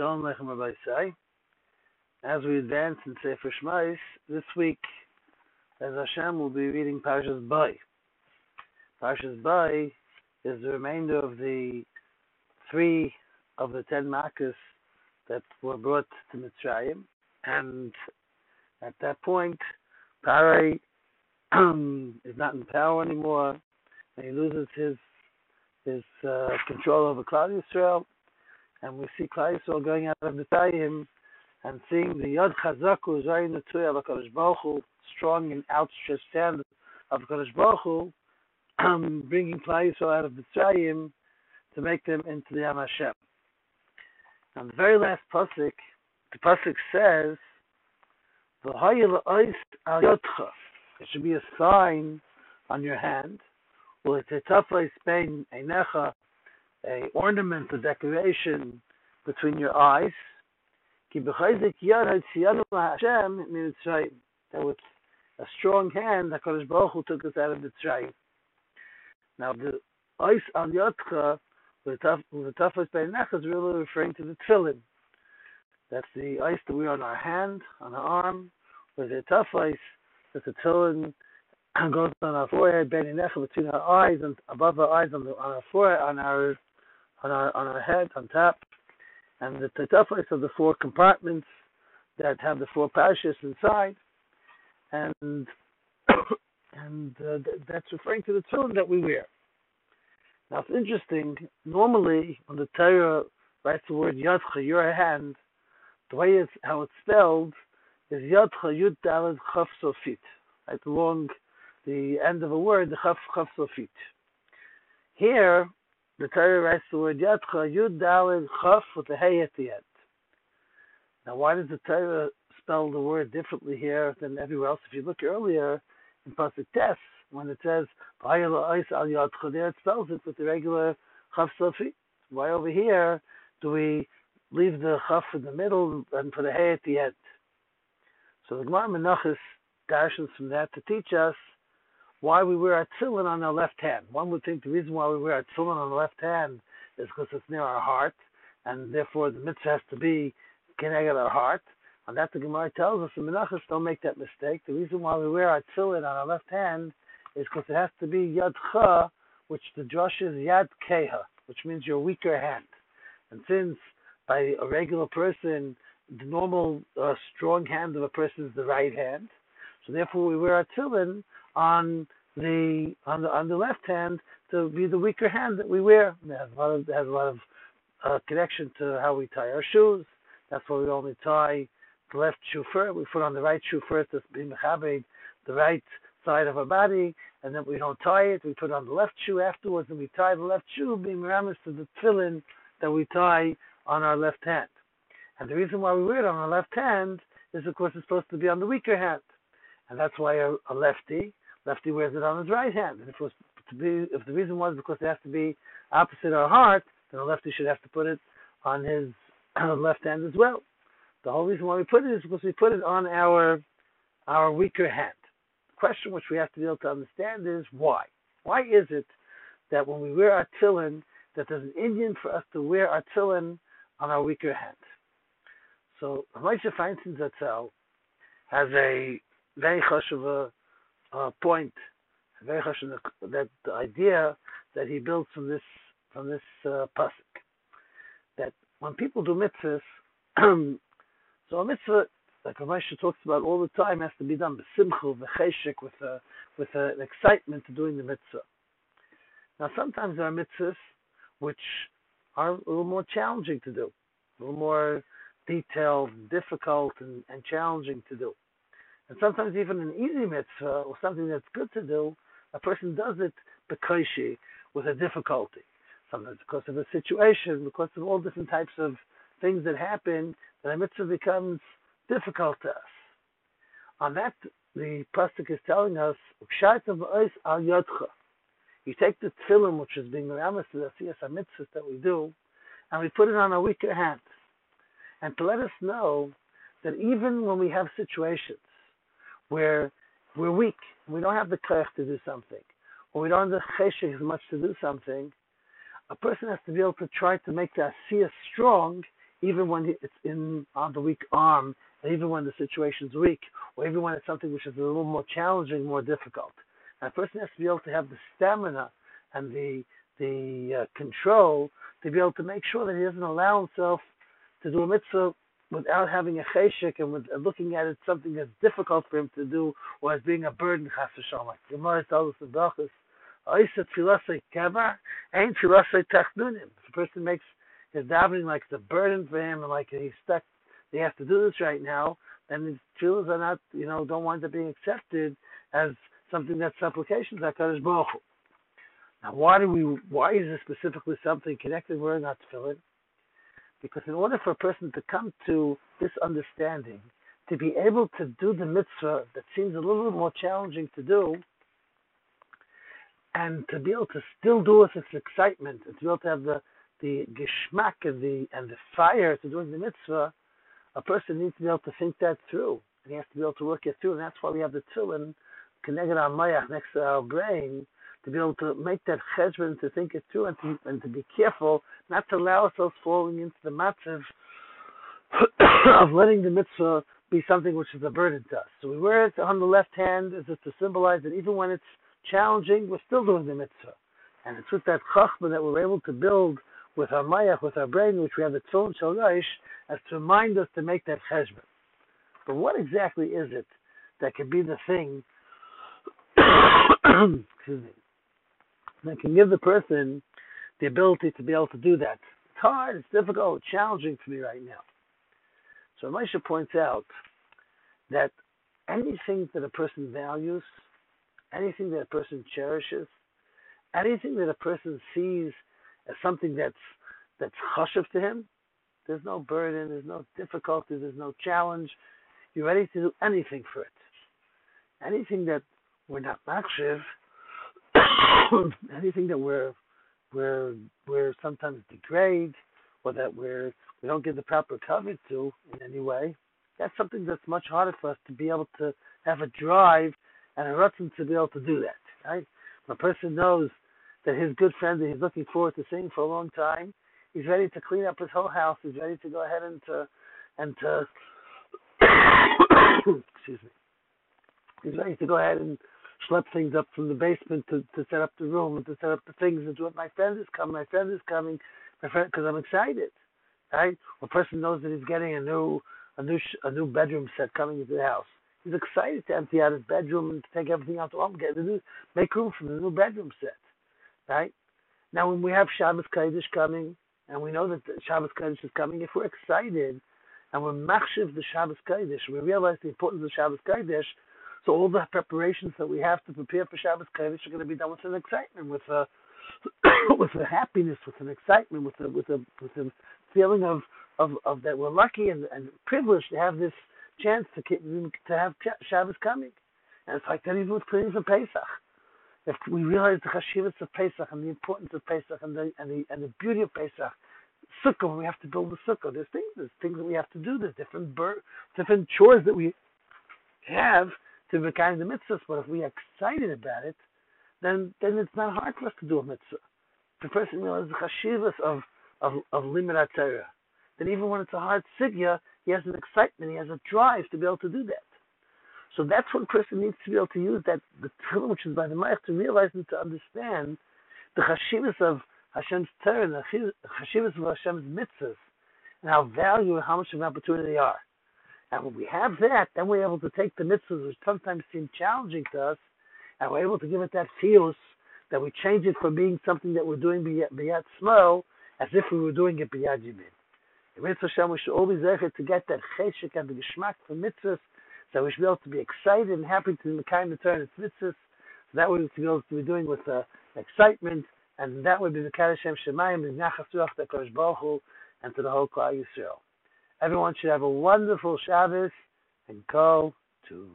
Shalom Lechem Rabbi Say. As we advance in Sefer Shmais, this week, as Hashem will be reading Parshas Bay. Parshas Bay is the remainder of the three of the ten Makkahs that were brought to Mitzrayim. And at that point, Parai is not in power anymore, and he loses his his uh, control over Klal Yisrael and we see Klal Yisrael going out of the Mitzrayim and seeing the Yod Chazaku Zayin of HaKadosh Baruch Hu, strong and outstretched hand of HaKadosh Baruch Hu, um, bringing Klal Yisrael out of the Mitzrayim to make them into the Yam Hashem. And the very last pasuk, the pasuk says, "V'hayil ois al yotcha." It should be a sign on your hand. Well, it's a tough Spain einecha a ornament, a decoration between your eyes. That was a strong hand that Kodesh Baruch Hu took us out of Mitzrayim. Now the ice on Yotcha with the toughest Beinech is really referring to the tefillin. That's the ice that we on our hand, on our arm, with the tough ice that the tefillin goes on our forehead, Beinech between our eyes and above our eyes on, the, on our forehead, on our on our on our head on top, and the totafos of the four compartments that have the four parashas inside, and and uh, that's referring to the tefillin that we wear. Now it's interesting. Normally, when the Torah writes the word yadcha, your hand, the way it's how it's spelled is yadcha yud dalad chaf sofit, right along the end of a word, the chaf chaf sofit. Here, the Torah writes the word Yadcha, Yud Dalid Chaf with the Hey at the end. Now, why does the Torah spell the word differently here than everywhere else? If you look earlier in Pasuk Tes, when it says Vayel Al Yadcha, there it spells it with the regular Chaf Sofi. Why over here do we leave the Chaf in the middle and put the Hey at the end? So the Gemara Menachos dashes from that to teach us why we wear our tefillin on our left hand. One would think the reason why we wear our tefillin on the left hand is because it's near our heart, and therefore the mitzvah has to be connected our heart. And that the Gemara tells us, the Menachos don't make that mistake. The reason why we wear our tefillin on our left hand is because it has to be yad cha, which the Josh is yad keha, which means your weaker hand. And since by a regular person, the normal uh, strong hand of a person is the right hand, so therefore we wear our tefillin on the on the on the left hand to be the weaker hand that we wear. It has a lot of has a lot of uh, connection to how we tie our shoes. That's why we only tie the left shoe first. We put on the right shoe first to be mechabed the right side of our body, and then we don't tie it. We put on the left shoe afterwards, and we tie the left shoe, being meramis to the tefillin that we tie on our left hand. And the reason why we wear it on our left hand is, of course, it's supposed to be on the weaker hand, and that's why a, a lefty lefty wears it on his right hand. And if it was to be, if the reason was because it has to be opposite our heart, then the lefty should have to put it on his left hand as well. The whole reason why we put it is because we put it on our our weaker hand. The question which we have to be able to understand is why. Why is it that when we wear our tefillin, that there's an inyan for us to wear our tefillin on our weaker hand? So Moshe Feinstein Zatzel has a very chashuva uh, point, that idea that he builds from this from this uh, pasuk, that when people do mitzvahs, so a mitzvah, like Ramesh talks about all the time, has to be done b'simchu v'cheshik with a, with a, an excitement to doing the mitzvah. Now sometimes there are mitzvahs which are a little more challenging to do, a little more detailed, difficult, and, and challenging to do. And sometimes even an easy mitzvah or something that's good to do, a person does it because with a difficulty. Sometimes because of a situation, because of all different types of things that happen, that a mitzvah becomes difficult to us. On that, the pasuk is telling us, al You take the tefillin, which is being ramas to the siyas mitzvahs that we do, and we put it on our weaker hand, and to let us know that even when we have situations where we're weak, we don't have the koach to do something, or we don't have the cheshik as much to do something, a person has to be able to try to make the asiyah strong, even when it's in on the weak arm, and even when the situation's weak, or even when it's something which is a little more challenging, more difficult. A person has to be able to have the stamina and the the uh, control to be able to make sure that he doesn't allow himself to do a mitzvah without having a cheshik and with, looking at it something that's difficult for him to do or as being a burden. Chas v'shalom. Gemara tells us in Brachos, "Oisa tfilasei kever, ain't tfilasei tachnunim." A person makes his davening like it's a burden for him and like he's stuck, he has to do this right now, and his tefillahs are not, you know, don't wind up being accepted as something that's supplications that Kadosh Baruch. Now, why do we? Why is this specifically something connected with not tefillin? Because in order for a person to come to this understanding, to be able to do the mitzvah that seems a little bit more challenging to do, and to be able to still do it with excitement, and to be able to have the the geschmack and the and the fire to doing the mitzvah, a person needs to be able to think that through, and he has to be able to work it through, and that's why we have the tefillin connected our mayach next to our brain to be able to make that cheshbon, to think it through, and to, and to be careful not to allow ourselves falling into the matzav of letting the mitzvah be something which is a burden to us. So we wear it on the left hand as if to symbolize that even when it's challenging, we're still doing the mitzvah. And it's with that chachma that we're able to build with our mayach, with our brain, which we have the tefillin shalosh, as to remind us to make that cheshbon. But what exactly is it that can be the thing excuse me, that can give the person the ability to be able to do that. It's hard, it's difficult, it's challenging for me right now. So Moshe points out that anything that a person values, anything that a person cherishes, anything that a person sees as something that's that's chashuv to him, there's no burden, there's no difficulty, there's no challenge. You're ready to do anything for it. Anything that we're not makshiv, anything that we're we're we're sometimes degrade or that we're we don't give the proper cover to in any way, that's something that's much harder for us to be able to have a drive and a rutzin to be able to do that. Right? When a person knows that his good friend that he's looking forward to seeing for a long time, he's ready to clean up his whole house. He's ready to go ahead and to and to excuse me. He's ready to go ahead and schlep things up from the basement to, to set up the room and to set up the things and do it. My friend is coming. My friend is coming. My friend, because I'm excited, right? A person knows that he's getting a new a new a new bedroom set coming into the house. He's excited to empty out his bedroom and to take everything out to home, get the new, make room for the new bedroom set, right? Now, when we have Shabbos Kodesh coming, and we know that Shabbos Kodesh is coming, if we're excited and we're machshiv the Shabbos Kodesh, we realize the importance of Shabbos Kodesh, so all the preparations that we have to prepare for Shabbos Kodesh are going to be done with an excitement, with a with a happiness, with an excitement, with a with a with a feeling of of, of that we're lucky and, and privileged to have this chance to to have Shabbos coming. And it's like that even with cleaning for Pesach. If we realize the chashivas of Pesach and the importance of Pesach and the and the and the beauty of Pesach, sukkah we have to build the sukkah. There's things there's things that we have to do. There's different bur- different chores that we have to be kind of the mitzvahs, but if we are excited about it, then then it's not hard for us to do a mitzvah. The person realizes the chashivas of of of limud Torah. Even when it's a hard sigya, he has an excitement, he has a drive to be able to do that. So that's what a person needs to be able to use that the tefillah, which is by the Mayach, to realize and to understand the chashivas of Hashem's Torah, and the chashivas of Hashem's mitzvahs, and how valuable and how much of an opportunity they are. And when we have that, then we're able to take the mitzvahs, which sometimes seem challenging to us, and we're able to give it that feels that we change it from being something that we're doing biyat small, as if we were doing it biyad yibin. In Mitzvah Hashem, we should always effort to get that cheshik and the geschmack for mitzvahs, so we should be able to be excited and happy to the kind of turn its mitzvahs. So that way we be able to be doing with uh, excitement, and that would be the Kiddush Shem Shamayim, the Nachas Ruach, the Baruch Hu, and to the whole Klal Yisrael. Everyone should have a wonderful Shabbos and go to